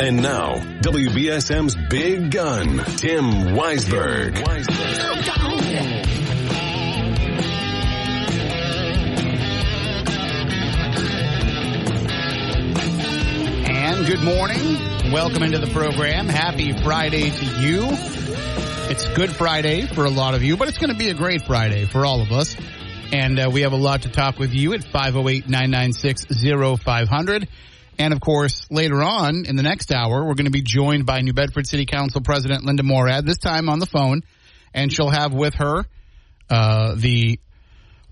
And now, WBSM's big gun, Tim Weisberg. And good morning. Welcome into the program. Happy Friday to you. It's Good Friday for a lot of you, but it's going to be a great Friday for all of us. And uh, we have a lot to talk with you at 508 996 0500. And of course, later on in the next hour, we're going to be joined by New Bedford City Council President Linda Morad, this time on the phone. And she'll have with her uh, the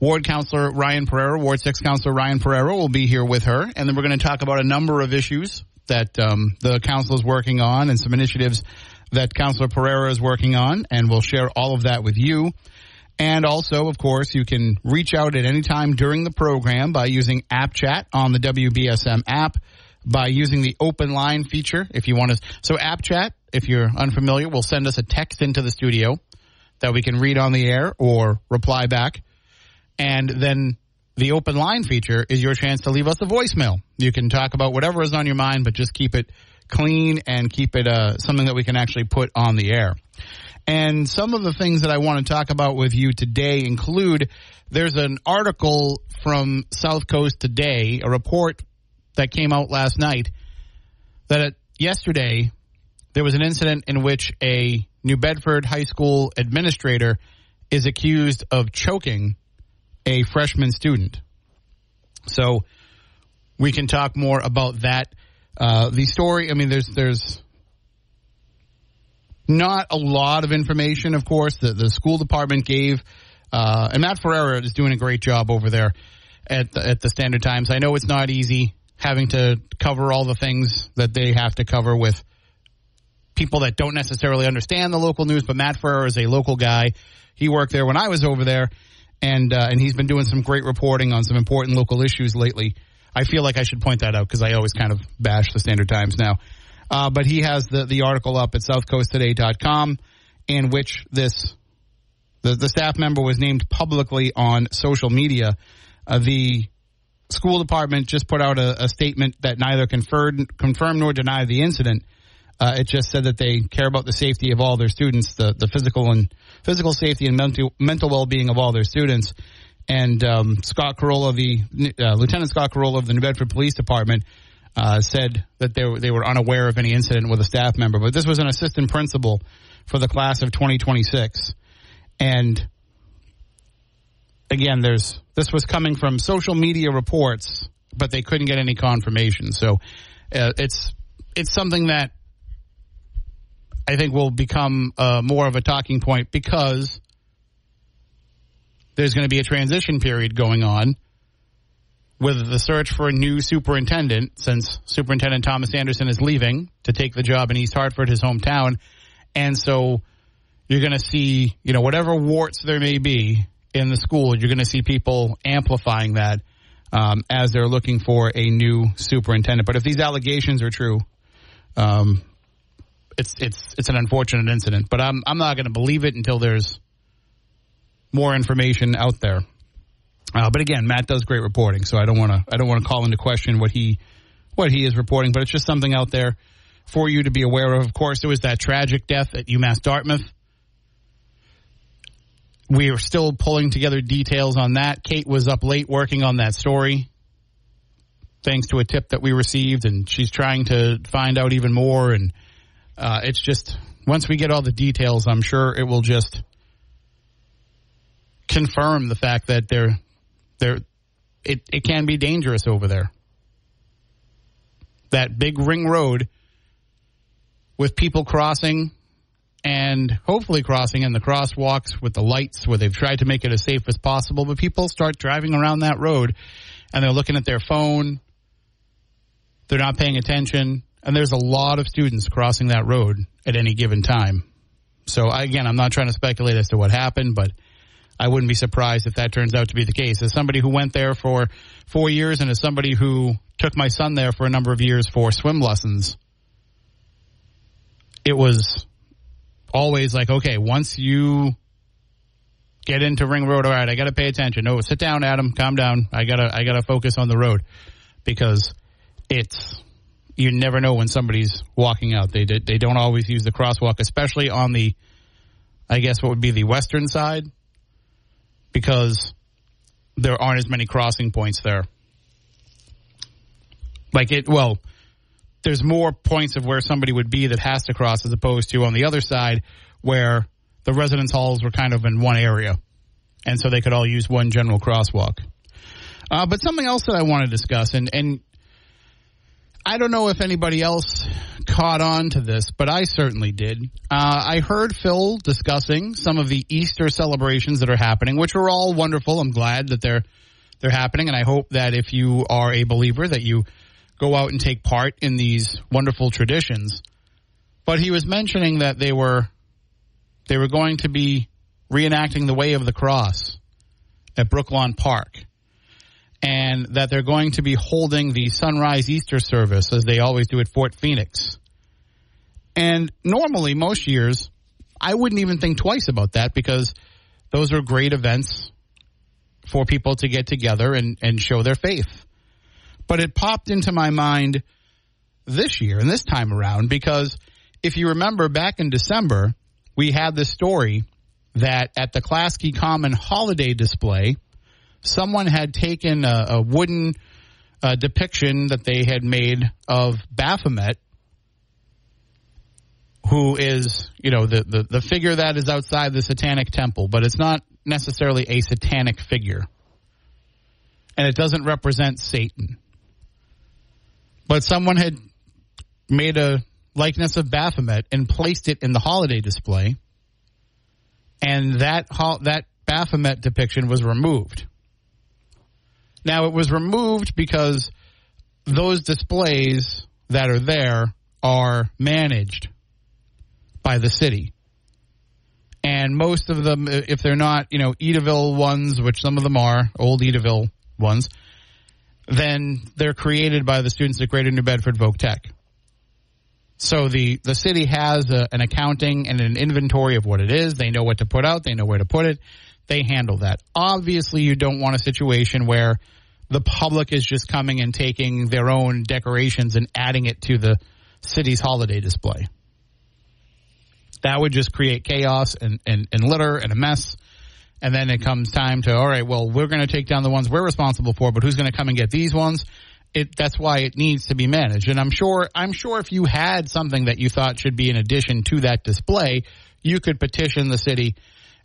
Ward Councilor Ryan Pereira, Ward 6 Councilor Ryan Pereira will be here with her. And then we're going to talk about a number of issues that um, the council is working on and some initiatives that Councilor Pereira is working on. And we'll share all of that with you. And also, of course, you can reach out at any time during the program by using App Chat on the WBSM app, by using the open line feature if you want to. So App Chat, if you're unfamiliar, will send us a text into the studio that we can read on the air or reply back. And then the open line feature is your chance to leave us a voicemail. You can talk about whatever is on your mind, but just keep it clean and keep it uh, something that we can actually put on the air. And some of the things that I want to talk about with you today include there's an article from South Coast Today, a report that came out last night that yesterday there was an incident in which a New Bedford high school administrator is accused of choking a freshman student. So we can talk more about that. Uh, the story, I mean, there's, there's, not a lot of information, of course. The, the school department gave, uh, and Matt Ferreira is doing a great job over there at the, at the Standard Times. I know it's not easy having to cover all the things that they have to cover with people that don't necessarily understand the local news. But Matt Ferreira is a local guy. He worked there when I was over there, and uh, and he's been doing some great reporting on some important local issues lately. I feel like I should point that out because I always kind of bash the Standard Times now. Uh, but he has the, the article up at southcoasttoday.com in which this the, the staff member was named publicly on social media. Uh, the school department just put out a, a statement that neither confirmed, confirmed nor denied the incident. Uh, it just said that they care about the safety of all their students, the, the physical and physical safety and mental mental well being of all their students. And um, Scott Carola, the uh, Lieutenant Scott Carola of the New Bedford Police Department, uh, said that they were, they were unaware of any incident with a staff member. But this was an assistant principal for the class of 2026. And again, there's this was coming from social media reports, but they couldn't get any confirmation. So uh, it's it's something that I think will become uh, more of a talking point because there's going to be a transition period going on with the search for a new superintendent, since Superintendent Thomas Anderson is leaving to take the job in East Hartford, his hometown. And so you're going to see, you know, whatever warts there may be in the school, you're going to see people amplifying that um, as they're looking for a new superintendent. But if these allegations are true, um, it's it's it's an unfortunate incident. But I'm I'm not going to believe it until there's more information out there. Uh, but again, Matt does great reporting, so I don't want to I don't want to call into question what he what he is reporting. But it's just something out there for you to be aware of. Of course, there was that tragic death at UMass Dartmouth. We are still pulling together details on that. Kate was up late working on that story, thanks to a tip that we received, and she's trying to find out even more. And Uh, it's just once we get all the details, I'm sure it will just confirm the fact that there, there, it, it can be dangerous over there. That big ring road with people crossing and hopefully crossing in the crosswalks with the lights where they've tried to make it as safe as possible. But people start driving around that road and they're looking at their phone. They're not paying attention. And there's a lot of students crossing that road at any given time. So again, I'm not trying to speculate as to what happened, but I wouldn't be surprised if that turns out to be the case. As somebody who went there for four years and as somebody who took my son there for a number of years for swim lessons, it was always like, okay, once you get into Ring Road, all right, I got to pay attention. No, sit down, Adam, calm down. I gotta, I gotta focus on the road because it's you never know when somebody's walking out. They they don't always use the crosswalk, especially on the, I guess what would be the western side, because there aren't as many crossing points there. Like it, well, there's more points of where somebody would be that has to cross as opposed to on the other side where the residence halls were kind of in one area. And so they could all use one general crosswalk. Uh, but something else that I want to discuss, and, and I don't know if anybody else caught on to this, but I certainly did. Uh, I heard Phil discussing some of the Easter celebrations that are happening, which are all wonderful. I'm glad that they're they're happening, and I hope that if you are a believer, that you go out and take part in these wonderful traditions. But he was mentioning that they were they were going to be reenacting the way of the cross at Brooklawn Park. And that they're going to be holding the sunrise Easter service as they always do at Fort Phoenix. And normally, most years, I wouldn't even think twice about that because those are great events for people to get together and, and show their faith. But it popped into my mind this year and this time around because if you remember back in December, we had this story that at the Clasky Common holiday display, someone had taken a, a wooden uh, depiction that they had made of Baphomet, who is, you know, the, the, the figure that is outside the satanic temple, but it's not necessarily a satanic figure. And it doesn't represent Satan. But someone had made a likeness of Baphomet and placed it in the holiday display, and that that Baphomet depiction was removed. Now it was removed because those displays that are there are managed by the city. And most of them, if they're not, you know, Edaville ones, which some of them are, old Edaville ones, then they're created by the students at Greater New Bedford Voc Tech. So the, the city has a, an accounting and an inventory of what it is. They know what to put out. They know where to put it. They handle that. Obviously, you don't want a situation where the public is just coming and taking their own decorations and adding it to the city's holiday display. That would just create chaos and, and, and litter and a mess. And then it comes time to, all right, well, we're going to take down the ones we're responsible for, but who's going to come and get these ones? It, that's why it needs to be managed. And I'm sure, I'm sure if you had something that you thought should be in addition to that display, you could petition the city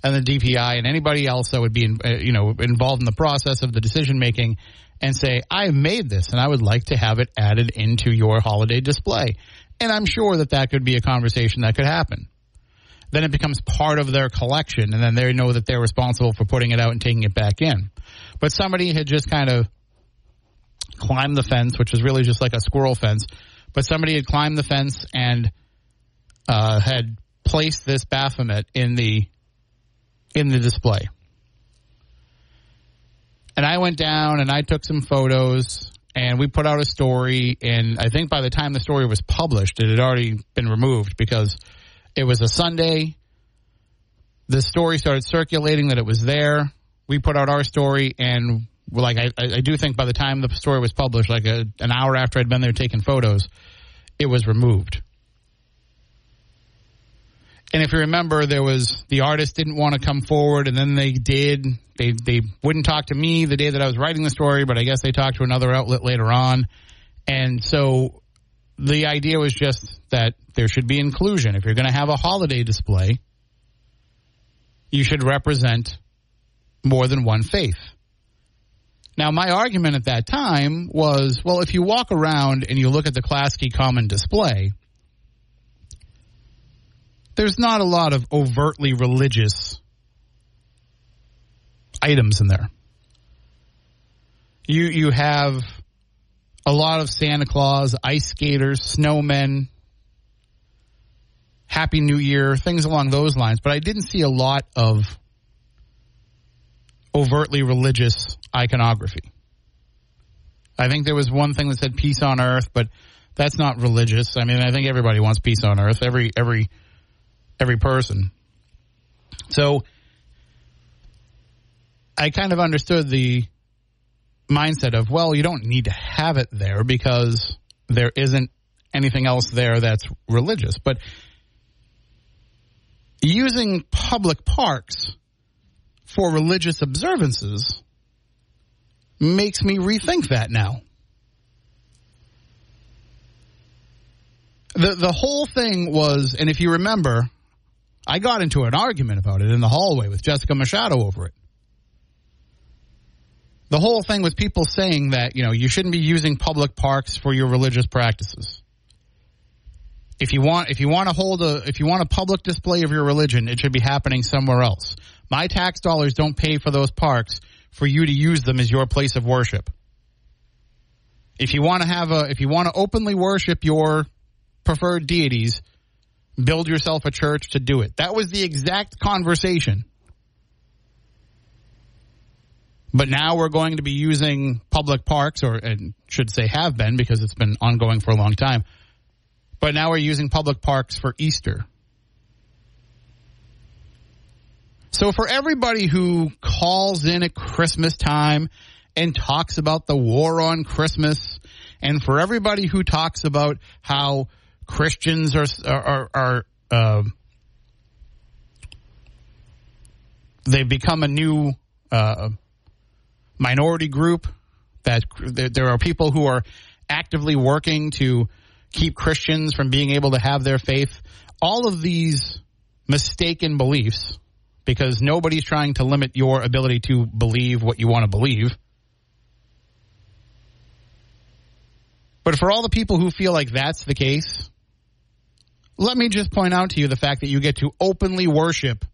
and the DPI and anybody else that would be, in, uh, you know, involved in the process of the decision making and say, I made this and I would like to have it added into your holiday display. And I'm sure that that could be a conversation that could happen. Then it becomes part of their collection and then they know that they're responsible for putting it out and taking it back in. But somebody had just kind of climbed the fence, which is really just like a squirrel fence, but somebody had climbed the fence and uh, had placed this Baphomet in the in the display. And I went down and I took some photos and we put out a story. And I think by the time the story was published, it had already been removed because it was a Sunday. The story started circulating that it was there. We put out our story and like I, I do think by the time the story was published, like a, an hour after I'd been there taking photos, it was removed. And if you remember, there was the artist didn't want to come forward, and then they did. They they wouldn't talk to me the day that I was writing the story, but I guess they talked to another outlet later on. And so the idea was just that there should be inclusion. If you're going to have a holiday display, you should represent more than one faith. Now, my argument at that time was well, if you walk around and you look at the Clasky Common display, there's not a lot of overtly religious items in there. You you have a lot of Santa Claus, ice skaters, snowmen, Happy New Year, things along those lines. But I didn't see a lot of overtly religious iconography. I think there was one thing that said peace on earth, but that's not religious. I mean, I think everybody wants peace on earth. Every every every person. So I kind of understood the mindset of, well, you don't need to have it there because there isn't anything else there that's religious. But using public parks for religious observances makes me rethink that now. The the whole thing was, and if you remember, I got into an argument about it in the hallway with Jessica Machado over it. The whole thing was people saying that, you know, you shouldn't be using public parks for your religious practices. If you want if you want to hold a if you want a public display of your religion, it should be happening somewhere else. My tax dollars don't pay for those parks for you to use them as your place of worship. If you want to have a if you want to openly worship your preferred deities, build yourself a church to do it. That was the exact conversation. But now we're going to be using public parks, or and should say have been because it's been ongoing for a long time. But now we're using public parks for Easter. So for everybody who calls in at Christmas time and talks about the war on Christmas, and for everybody who talks about how Christians are are, are uh, they've become a new uh, minority group. That there are people who are actively working to keep Christians from being able to have their faith. All of these mistaken beliefs, because nobody's trying to limit your ability to believe what you want to believe. But for all the people who feel like that's the case, let me just point out to you the fact that you get to openly worship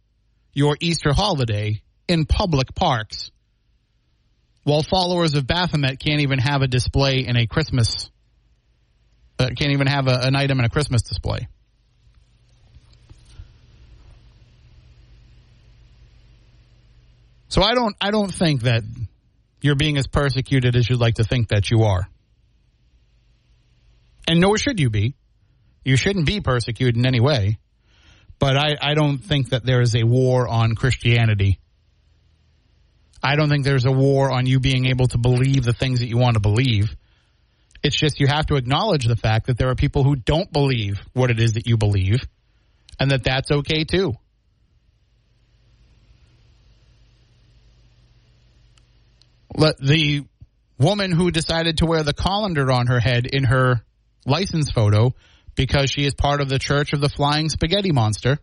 your Easter holiday in public parks while followers of Baphomet can't even have a display in a Christmas, uh, can't even have a, an item in a Christmas display. So I don't, I don't think that you're being as persecuted as you'd like to think that you are. And nor should you be. You shouldn't be persecuted in any way. But I, I don't think that there is a war on Christianity. I don't think there's a war on you being able to believe the things that you want to believe. It's just you have to acknowledge the fact that there are people who don't believe what it is that you believe, and that that's okay too. Let the woman who decided to wear the colander on her head in her license photo because she is part of the Church of the Flying Spaghetti Monster.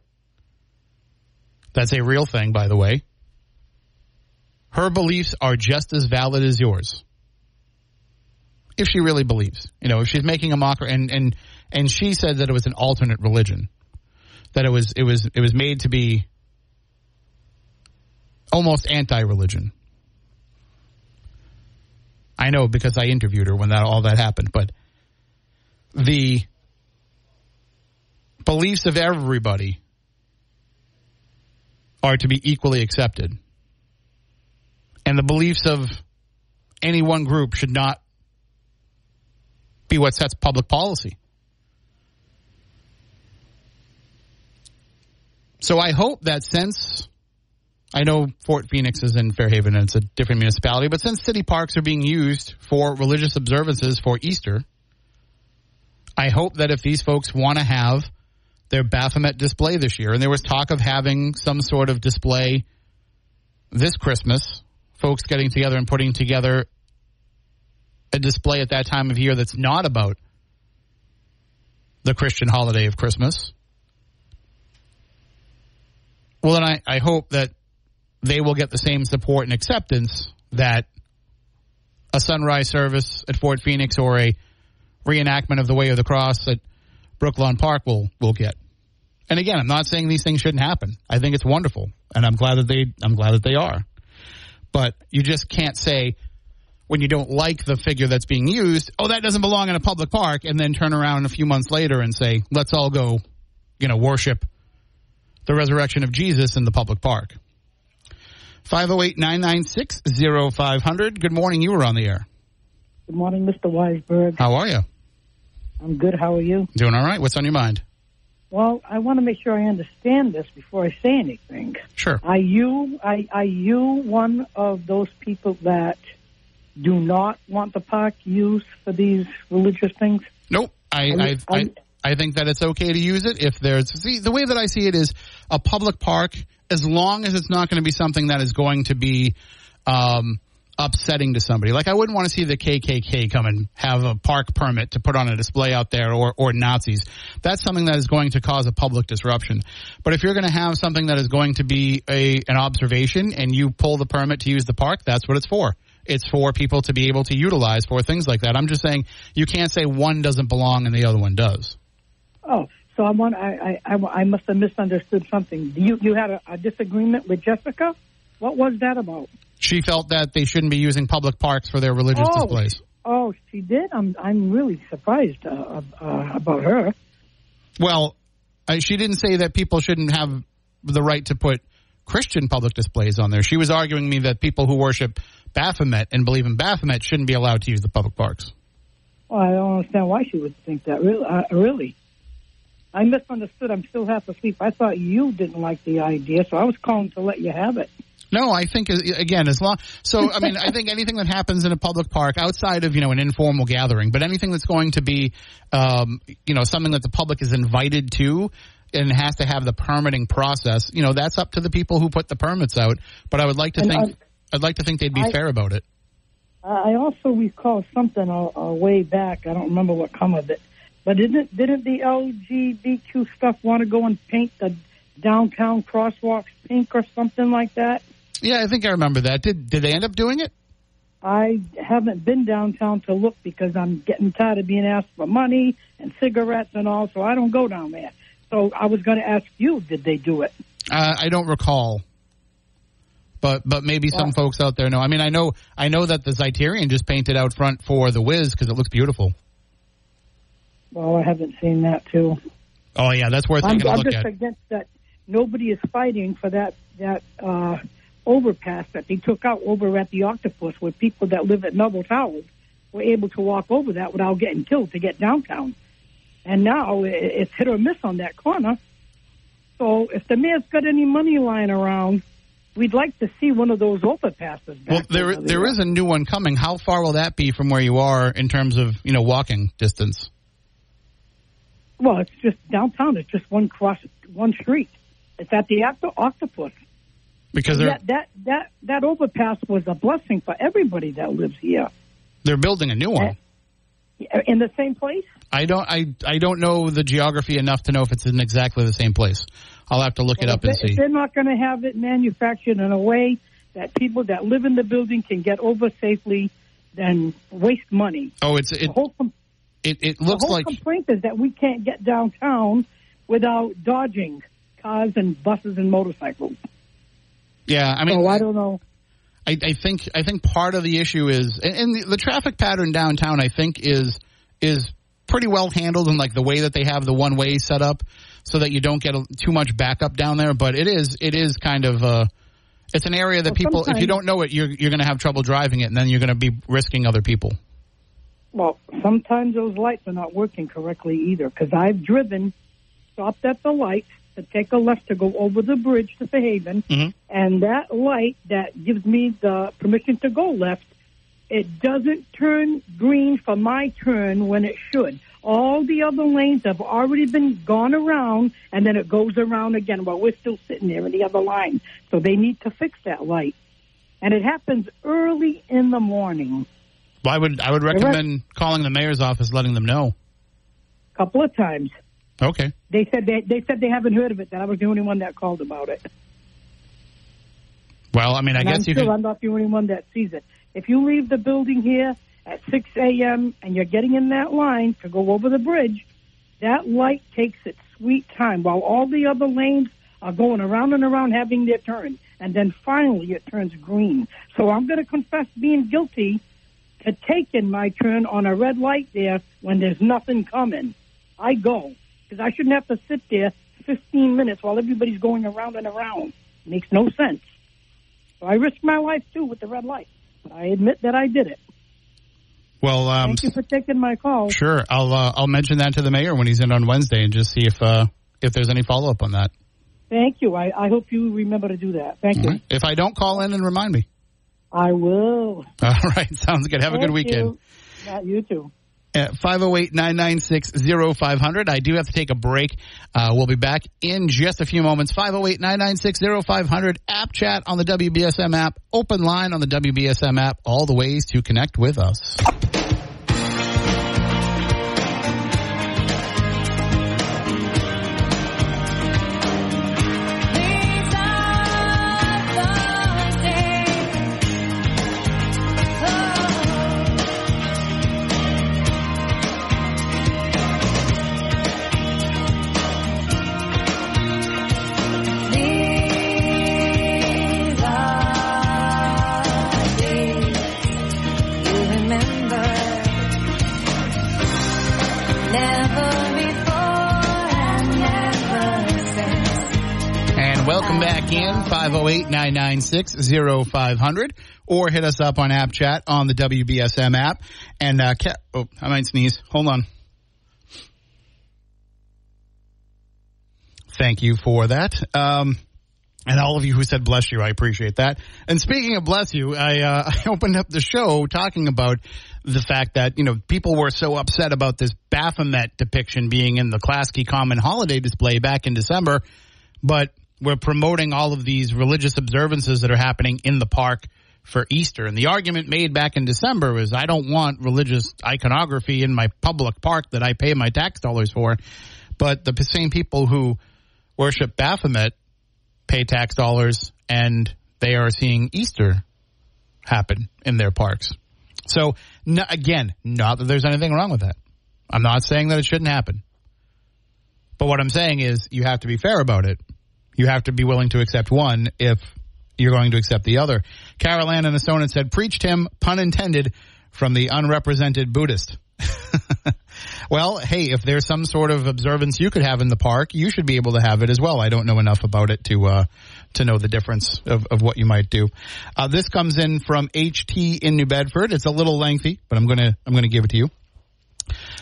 That's a real thing, by the way. Her beliefs are just as valid as yours. If she really believes. You know, if she's making a mockery and, and and she said that it was an alternate religion. That it was it was it was made to be almost anti religion. I know because I interviewed her when that all that happened, but the beliefs of everybody are to be equally accepted. And the beliefs of any one group should not be what sets public policy. So I hope that since I know Fort Phoenix is in Fairhaven and it's a different municipality, but since city parks are being used for religious observances for Easter, I hope that if these folks want to have their Baphomet display this year, and there was talk of having some sort of display this Christmas, folks getting together and putting together a display at that time of year that's not about the Christian holiday of Christmas. Well, then I, I hope that they will get the same support and acceptance that a sunrise service at Fort Phoenix or a reenactment of the Way of the Cross at Brooklawn Park will will get. And again, I'm not saying these things shouldn't happen. I think it's wonderful, and I'm glad that they I'm glad that they are. But you just can't say when you don't like the figure that's being used, oh, that doesn't belong in a public park, and then turn around a few months later and say, let's all go, you know, worship the resurrection of Jesus in the public park. 508 996 0500. Good morning. You were on the air. Good morning, Mr. Weisberg. How are you? I'm good. How are you? Doing all right. What's on your mind? Well, I want to make sure I understand this before I say anything. Sure. Are you are, are you one of those people that do not want the park used for these religious things? Nope. I, you- I, I, you- I think that it's okay to use it if there's see the way that I see it is a public park as long as it's not going to be something that is going to be um, upsetting to somebody. Like I wouldn't want to see the KKK come and have a park permit to put on a display out there or or Nazis. That's something that is going to cause a public disruption. But if you're going to have something that is going to be a an observation and you pull the permit to use the park, that's what it's for. It's for people to be able to utilize for things like that. I'm just saying you can't say one doesn't belong and the other one does. Oh, so I want I I, I, I must have misunderstood something. You you had a, a disagreement with Jessica. What was that about? She felt that they shouldn't be using public parks for their religious Oh. displays. Oh, she did. I'm I'm really surprised uh, uh, about her. Well, I, she didn't say that people shouldn't have the right to put Christian public displays on there. She was arguing me that people who worship Baphomet and believe in Baphomet shouldn't be allowed to use the public parks. Well, I don't understand why she would think that. Really, uh, really. I misunderstood. I'm still half asleep. I thought you didn't like the idea, so I was calling to let you have it. No, I think uh, again, as long so I mean, I think anything that happens in a public park outside of you know an informal gathering, but anything that's going to be um, you know something that the public is invited to and has to have the permitting process, you know, that's up to the people who put the permits out. But I would like to And, think um, I'd like to think they'd be I- fair about it. I also recall something a, a way back. I don't remember what come of it, but didn't didn't the LGBTQ stuff want to go and paint the downtown crosswalks pink or something like that? Yeah, I think I remember that. Did did they end up doing it? I haven't been downtown to look because I'm getting tired of being asked for money and cigarettes and all, so I don't go down there. So I was going to ask you, did they do it? Uh, I don't recall. But but maybe some folks out there know. I mean, I know I know that the Zeiterion just painted out front for the Wiz because it looks beautiful. Well, I haven't seen that too. Oh yeah, that's worth I'm, taking a I'm look just at. against that. Nobody is fighting for that that uh, overpass that they took out over at the Octopus, where people that live at Noble Towers were able to walk over that without getting killed to get downtown. And now it's hit or miss on that corner. So if the mayor's got any money lying around, we'd like to see one of those overpasses. Well, there there is a new one coming. How far will that be from where you are in terms of you know walking distance? Well, it's just downtown. It's just one cross, one street. It's at the Octopus. Because that that that that overpass was a blessing for everybody that lives here they're building a new one. Eh, in the same place. I don't I I don't know the geography enough to know if it's in exactly the same place. I'll have to look it up and see. They're not going to have it manufactured in a way that people that live in the building can get over safely, then waste money. Oh, it's it the whole com- it, it the looks whole like complaint is that we can't get downtown without dodging cars and buses and motorcycles. Yeah. I mean, so I don't know. I, I think I think part of the issue is, and, and the, the traffic pattern downtown, I think is is pretty well handled in like the way that they have the one way set up, so that you don't get a, too much backup down there. But it is it is kind of uh it's an area that Well, people, if you don't know it, you're you're going to have trouble driving it, and then you're going to be risking other people. Well, sometimes those lights are not working correctly either because I've driven, stopped at the light to take a left to go over the bridge to Fairhaven, Mhm. and that light that gives me the permission to go left, it doesn't turn green for my turn when it should. All the other lanes have already been gone around, and then it goes around again while we're still sitting there in the other line. So they need to fix that light. And it happens early in the morning. Well, I would I would recommend calling the mayor's office, letting them know. A couple of times. Okay. They said they they said they haven't heard of it. That I was the only one that called about it. Well, I mean, I and guess I'm you could. I'm not the only one that sees it. If you leave the building here at 6 a.m. and you're getting in that line to go over the bridge, that light takes its sweet time while all the other lanes are going around and around having their turn. And then finally it turns green. So I'm going to confess being guilty to taking my turn on a red light there when there's nothing coming. I go because I shouldn't have to sit there 15 minutes while everybody's going around and around. makes no sense. So I risked my life too with the red light. But I admit that I did it. Well, um, Thank you for taking my call. sure. I'll uh, I'll mention that to the mayor when he's in on Wednesday and just see if uh, if there's any follow up on that. Thank you. I, I hope you remember to do that. Thank you. If I don't call in and remind me. I will. All right. Sounds good. Have a good weekend. You. Yeah, you too. At 508-996-0500. I do have to take a break. Uh, we'll be back in just a few moments. 508-996-0500. App chat on the WBSM app. Open line on the WBSM app. All the ways to connect with us. Back in 508-996-0500 or hit us up on app chat on the WBSM app. And, uh, Ca- oh, I might sneeze. Hold on. Thank you for that. Um, and all of you who said bless you, I appreciate that. And speaking of bless you, I, uh, I opened up the show talking about the fact that, you know, people were so upset about this Baphomet depiction being in the Clasky Common holiday display back in December, but we're promoting all of these religious observances that are happening in the park for Easter. And the argument made back in December was I don't want religious iconography in my public park that I pay my tax dollars for. But the same people who worship Baphomet pay tax dollars and they are seeing Easter happen in their parks. So no, again, not that there's anything wrong with that. I'm not saying that it shouldn't happen. But what I'm saying is you have to be fair about it. You have to be willing to accept one if you're going to accept the other. Carol Ann in Astonin said, preached him, pun intended, from the unrepresented Buddhist. well, hey, if there's some sort of observance you could have in the park, you should be able to have it as well. I don't know enough about it to uh, to know the difference of, of what you might do. Uh, this comes in from HT in New Bedford. It's a little lengthy, but I'm gonna I'm gonna give it to you.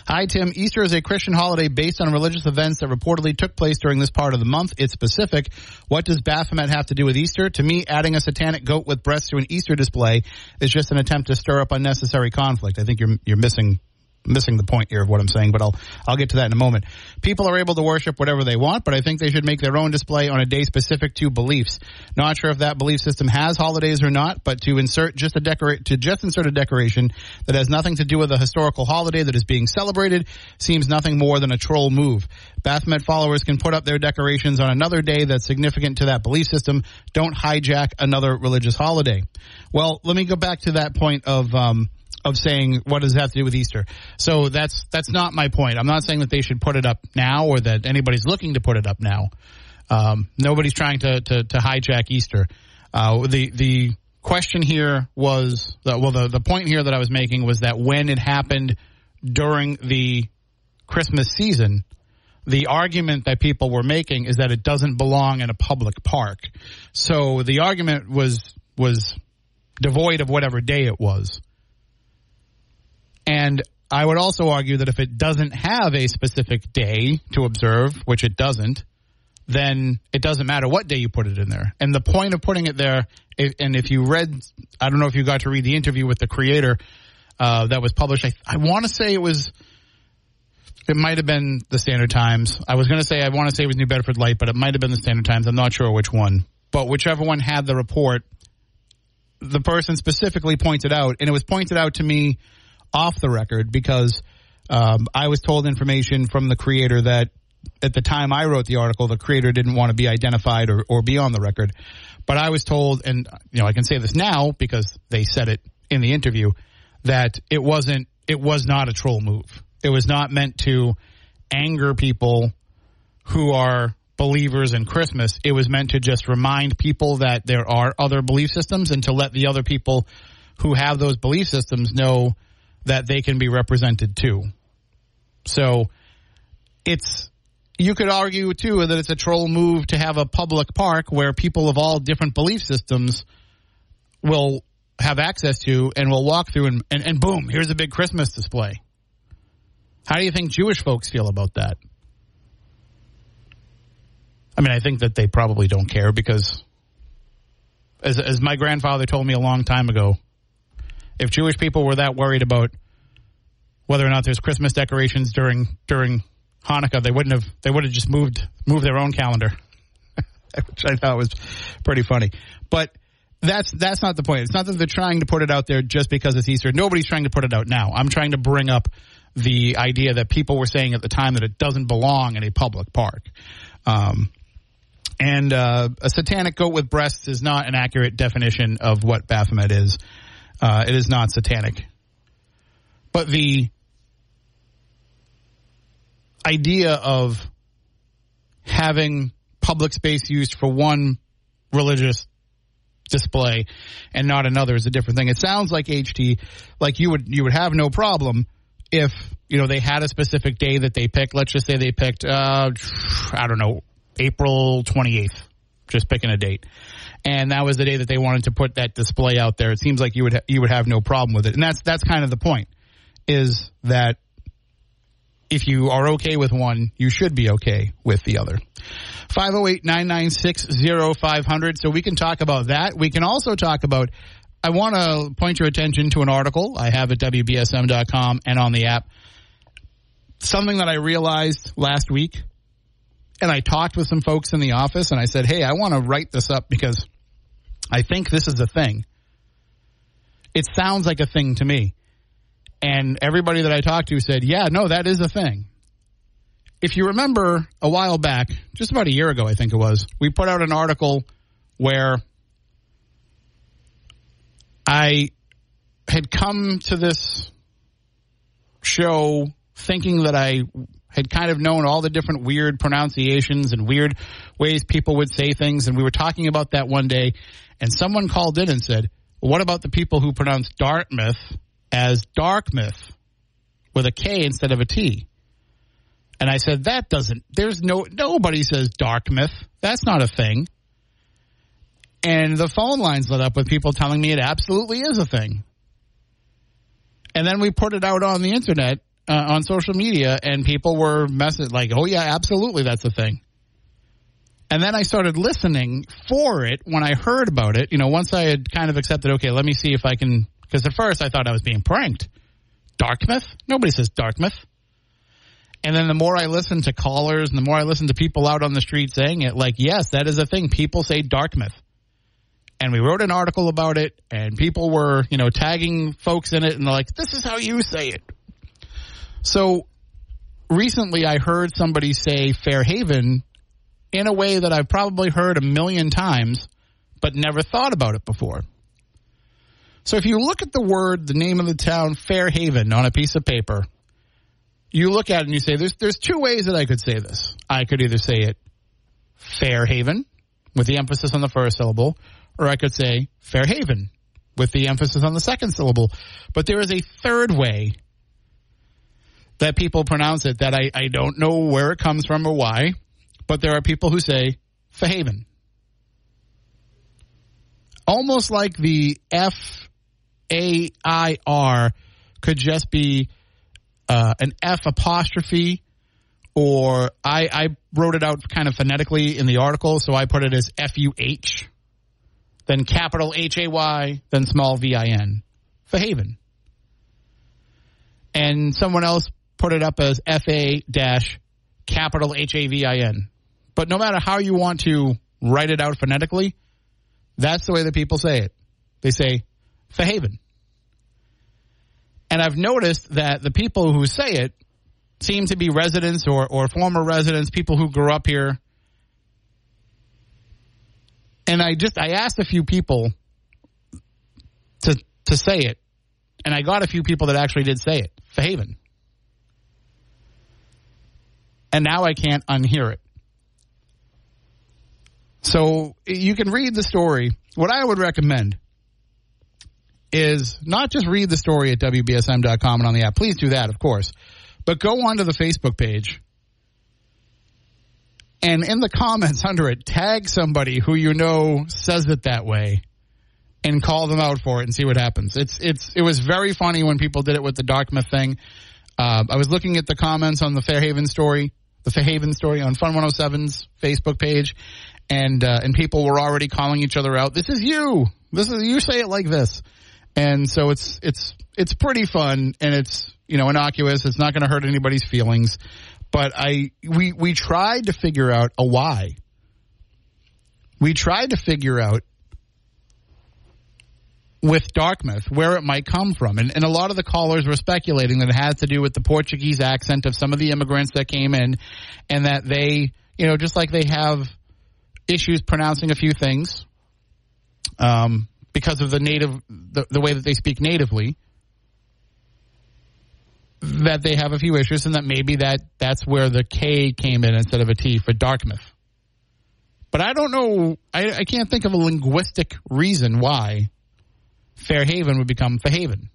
Hi, Tim. Easter is a Christian holiday based on religious events that reportedly took place during this part of the month. It's specific. What does Baphomet have to do with Easter? To me, adding a satanic goat with breasts to an Easter display is just an attempt to stir up unnecessary conflict. I think you're you're missing missing the point here of what I'm saying, but I'll I'll get to that in a moment. People are able to worship whatever they want, but I think they should make their own display on a day specific to beliefs. Not sure if that belief system has holidays or not, but to insert just a decorate to just insert a decoration that has nothing to do with a historical holiday that is being celebrated seems nothing more than a troll move. Baphomet followers can put up their decorations on another day that's significant to that belief system. Don't hijack another religious holiday. Well, let me go back to that point of um, of saying what does it have to do with Easter. So that's that's not my point. I'm not saying that they should put it up now or that anybody's looking to put it up now. Um, nobody's trying to, to, to hijack Easter. Uh, the the question here was that, well the the point here that I was making was that when it happened during the Christmas season, the argument that people were making is that it doesn't belong in a public park. So the argument was was devoid of whatever day it was. And I would also argue that if it doesn't have a specific day to observe, which it doesn't, then it doesn't matter what day you put it in there. And the point of putting it there, and if you read, I don't know if you got to read the interview with the creator uh, that was published. I, I want to say it was, it might have been the Standard Times. I was going to say I want to say it was New Bedford Light, but it might have been the Standard Times. I'm not sure which one. But whichever one had the report, the person specifically pointed out, and it was pointed out to me off the record because Um, I was told information from the creator that at the time I wrote the article, the creator didn't want to be identified or, or be on the record. But I was told, and you know, I can say this now because they said it in the interview, that it wasn't, it was not a troll move. It was not meant to anger people who are believers in Christmas. It was meant to just remind people that there are other belief systems and to let the other people who have those belief systems know that they can be represented too. So it's you could argue too that it's a troll move to have a public park where people of all different belief systems will have access to and will walk through and, and, and boom, here's a big Christmas display. How do you think Jewish folks feel about that? I mean, I think that they probably don't care because, as, as my grandfather told me a long time ago, if Jewish people were that worried about whether or not there's Christmas decorations during during Hanukkah, they wouldn't have. They would have just moved moved their own calendar, which I thought was pretty funny. But that's that's not the point. It's not that they're trying to put it out there just because it's Easter. Nobody's trying to put it out now. I'm trying to bring up the idea that people were saying at the time that it doesn't belong in a public park. Um, and uh, a satanic goat with breasts is not an accurate definition of what Baphomet is. Uh, it is not satanic. But the idea of having public space used for one religious display and not another is a different thing. It sounds like HT, like you would you would have no problem if you know they had a specific day that they picked. Let's just say they picked, uh, I don't know, April twenty eighth. Just picking a date, and that was the day that they wanted to put that display out there. It seems like you would ha- you would have no problem with it, and that's that's kind of the point. Is that if you are okay with one, you should be okay with the other. 508-996-0500. So we can talk about that. We can also talk about, I want to point your attention to an article I have at WBSM.com and on the app. Something that I realized last week, and I talked with some folks in the office and I said, hey, I want to write this up because I think this is a thing. It sounds like a thing to me. And everybody that I talked to said, yeah, no, that is a thing. If you remember a while back, just about a year ago, I think it was, we put out an article where I had come to this show thinking that I had kind of known all the different weird pronunciations and weird ways people would say things. And we were talking about that one day, and someone called in and said, well, What about the people who pronounce Dartmouth as Darkmouth with a K instead of a T? And I said, That doesn't, there's no, nobody says Darkmouth. That's not a thing. And the phone lines lit up with people telling me it absolutely is a thing. And then we put it out on the internet, uh, on social media, and people were messing like, oh, yeah, absolutely, that's a thing. And then I started listening for it when I heard about it. You know, once I had kind of accepted, okay, let me see if I can, because at first I thought I was being pranked. Dartmouth? Nobody says Dartmouth. And then the more I listened to callers and the more I listened to people out on the street saying it, like, yes, that is a thing. People say Dartmouth and we wrote an article about it and people were you know tagging folks in it and they're like this is how you say it so recently i heard somebody say fairhaven in a way that i've probably heard a million times but never thought about it before so if you look at the word the name of the town fairhaven on a piece of paper you look at it and you say there's there's two ways that i could say this i could either say it fairhaven with the emphasis on the first syllable or I could say Fairhaven with the emphasis on the second syllable. But there is a third way that people pronounce it that I, I don't know where it comes from or why, but there are people who say Fairhaven. Almost like the F A I R could just be uh, an F apostrophe or I, I wrote it out kind of phonetically in the article, so I put it as F U H then capital H A Y, then small V I N. Fairhaven. And someone else put it up as F A dash capital H A V I N. But no matter how you want to write it out phonetically, that's the way that people say it. They say Fairhaven. And I've noticed that the people who say it seem to be residents or, or former residents, people who grew up here. And I just I asked a few people to to say it, and I got a few people that actually did say it. Fahaven. And now I can't unhear it. So you can read the story. What I would recommend is not just read the story at WBSM.com and on the app. Please do that, of course. But go onto the Facebook page and in the comments under it, tag somebody who you know says it that way and call them out for it and see what happens. It's it's it was very funny when people did it with the Dartmouth thing. Uh, I was looking at the comments on the Fairhaven story, the Fairhaven story on Fun 107's Facebook page, and uh, and people were already calling each other out. This is you. This is you say it like this, and so it's it's it's pretty fun and it's you know innocuous. It's not going to hurt anybody's feelings, but I we we tried to figure out a why. We tried to figure out with Dartmouth where it might come from. And, and a lot of the callers were speculating that it has to do with the Portuguese accent of some of the immigrants that came in and that they, you know, just like they have issues pronouncing a few things um, because of the native, the, the way that they speak natively, that they have a few issues and that maybe that that's where the K came in instead of a T for Dartmouth. But I don't know, I, I can't think of a linguistic reason why Fairhaven would become Fairhaven.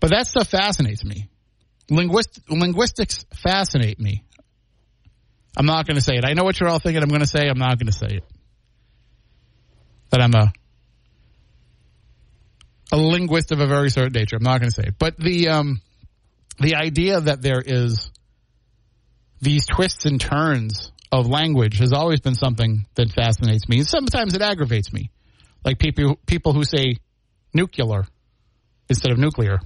But that stuff fascinates me. Linguist, linguistics fascinate me. I'm not going to say it. I know what you're all thinking I'm going to say. I'm not going to say it. That I'm a a linguist of a very certain nature. I'm not going to say it. But the um, the idea that there is these twists and turns of language has always been something that fascinates me. And Sometimes it aggravates me like people people who say nuclear instead of nuclear.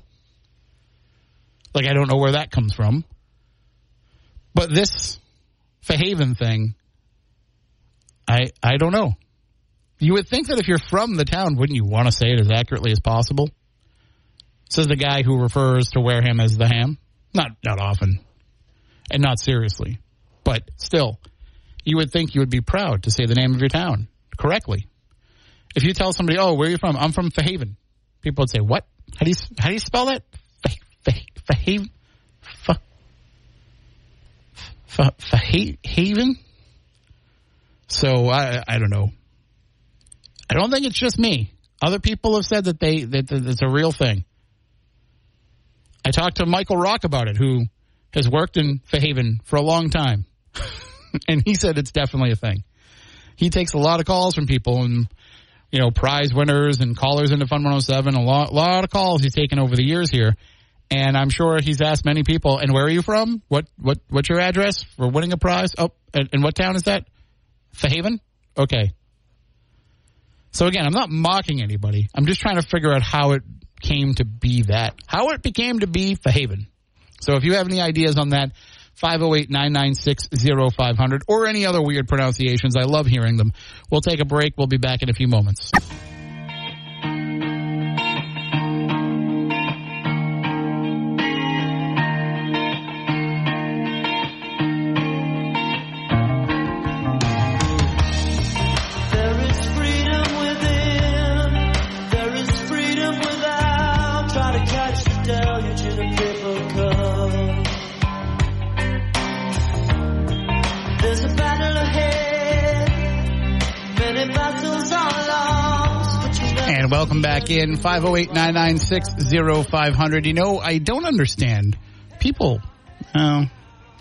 Like I don't know where that comes from. But this Fahaven thing, I I don't know. You would think that if you're from the town, wouldn't you want to say it as accurately as possible? Says the guy who refers to Wareham as the ham. Not not often, and not seriously, but still, you would think you would be proud to say the name of your town correctly. If you tell somebody, "Oh, where are you from?" I'm from Fahaven. People would say, "What? How do you how do you spell that?" Fahaven. Fahaven. So I I don't know. I don't think it's just me. Other people have said that they that, it's a real thing. I talked to Michael Rock about it, who has worked in Fahaven for a long time, and he said it's definitely a thing. He takes a lot of calls from people and you know prize winners and callers into Fun 107. A lot, lot of calls he's taken over the years here, and I'm sure he's asked many people. And where are you from? What what what's your address for winning a prize? Oh, and, and what town is that? Fahaven. Okay. So again, I'm not mocking anybody. I'm just trying to figure out how it came to be that, how it became to be Fahaven. So if you have any ideas on that, 508-996-0500 or any other weird pronunciations, I love hearing them. We'll take a break. We'll be back in a few moments. Back in 508-996-0500. You know, I don't understand. People,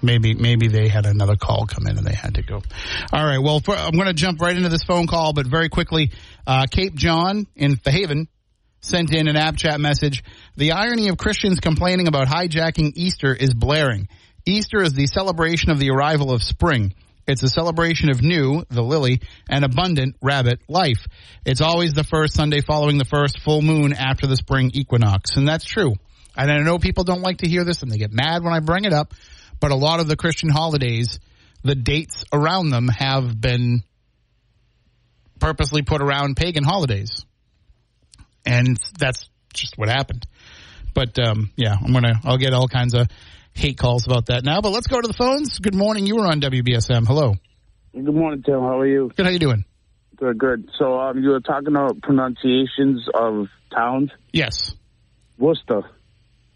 maybe maybe they had another call come in and they had to go. All right, well, for, I'm going to jump right into this phone call, but very quickly, uh, Cape John in the Haven sent in an app chat message. The irony of Christians complaining about hijacking Easter is blaring. Easter is the celebration of the arrival of spring. It's a celebration of new, the lily, and abundant rabbit life. It's always the first Sunday following the first full moon after the spring equinox. And that's true. And I know people don't like to hear this and they get mad when I bring it up, but a lot of the Christian holidays, the dates around them have been purposely put around pagan holidays. And that's just what happened. But um, yeah, I'm gonna I'll get all kinds of hate calls about that now. But let's go to the phones. Good morning. You were on WBSM. Hello. Good morning, Tim. How are you? Good. How you doing? Good, good. So, um, you were talking about pronunciations of towns. Yes. Worcester.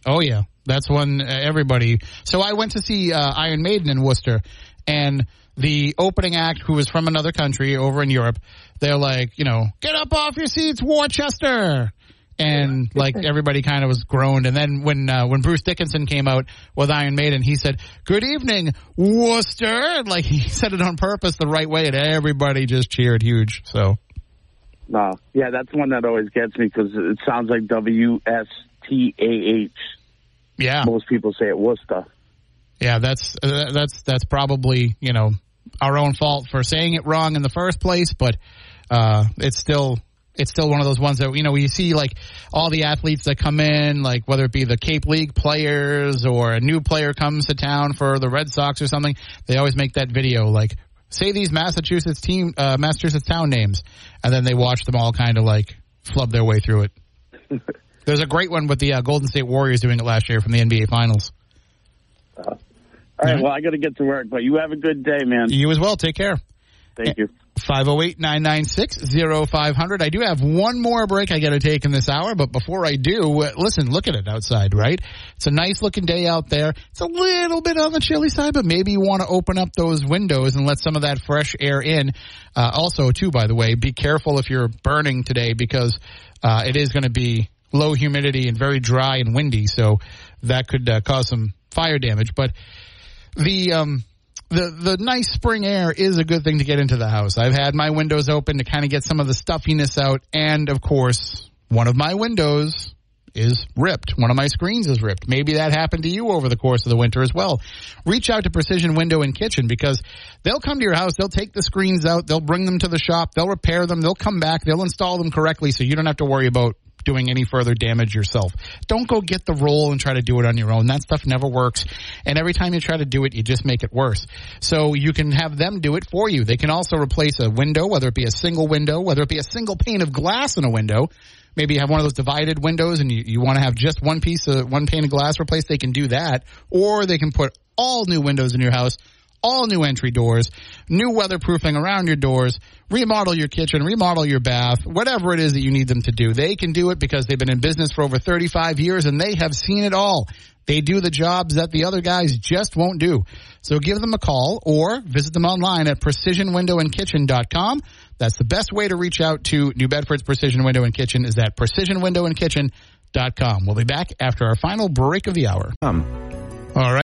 Oh yeah, that's one uh, everybody. So I went to see uh, Iron Maiden in Worcester, and the opening act, who was from another country over in Europe, they're like, you know, get up off your seats, Worcester. And like everybody kind of was groaned, and then when uh, when Bruce Dickinson came out with Iron Maiden, he said, "Good evening, Worcester." And, like he said it on purpose the right way, and everybody just cheered huge. So No. Yeah, that's one that always gets me because it sounds like W S T A H. yeah, Most people say it Worcester. Yeah, that's uh, that's that's probably you know our own fault for saying it wrong in the first place, but uh, it's still it's still one of those ones that you know you see like all the athletes that come in, like whether it be the Cape League players or a new player comes to town for the Red Sox or something, they always make that video like say these Massachusetts team uh, Massachusetts town names, and then they watch them all kind of like flub their way through it. There's a great one with the uh, Golden State Warriors doing it last year from the NBA Finals. All right, well, I got to get to work, but you have a good day, man. You as well. Take care. Thank you. 508-996-0500. I do have one more break I got to take in this hour, but before I do, uh, listen, look at it outside, right? It's a nice looking day out there. It's a little bit on the chilly side, but maybe you want to open up those windows and let some of that fresh air in. Uh, also, too, by the way, be careful if you're burning today because uh, it is going to be low humidity and very dry and windy, so that could uh, cause some fire damage. But the um the the nice spring air is a good thing to get into the house. I've had my windows open to kind of get some of the stuffiness out, and of course, one of my windows is ripped. One of my screens is ripped. Maybe that happened to you over the course of the winter as well. Reach out to Precision Window and Kitchen because they'll come to your house, they'll take the screens out, they'll bring them to the shop, they'll repair them, they'll come back, they'll install them correctly so you don't have to worry about doing any further damage yourself. Don't go get the roll and try to do it on your own. That stuff never works. And every time you try to do it, you just make it worse. So you can have them do it for you. They can also replace a window, whether it be a single window, whether it be a single pane of glass in a window. Maybe you have one of those divided windows and you, you want to have just one piece of one pane of glass replaced. They can do that. Or they can put all new windows in your house all new entry doors, new weatherproofing around your doors, remodel your kitchen, remodel your bath, whatever it is that you need them to do. They can do it because they've been in business for over 35 years and they have seen it all. They do the jobs that the other guys just won't do. So give them a call or visit them online at precisionwindowandkitchen.com. That's the best way to reach out to New Bedford's Precision Window and Kitchen is at precisionwindowandkitchen.com. We'll be back after our final break of the hour. Um. All right.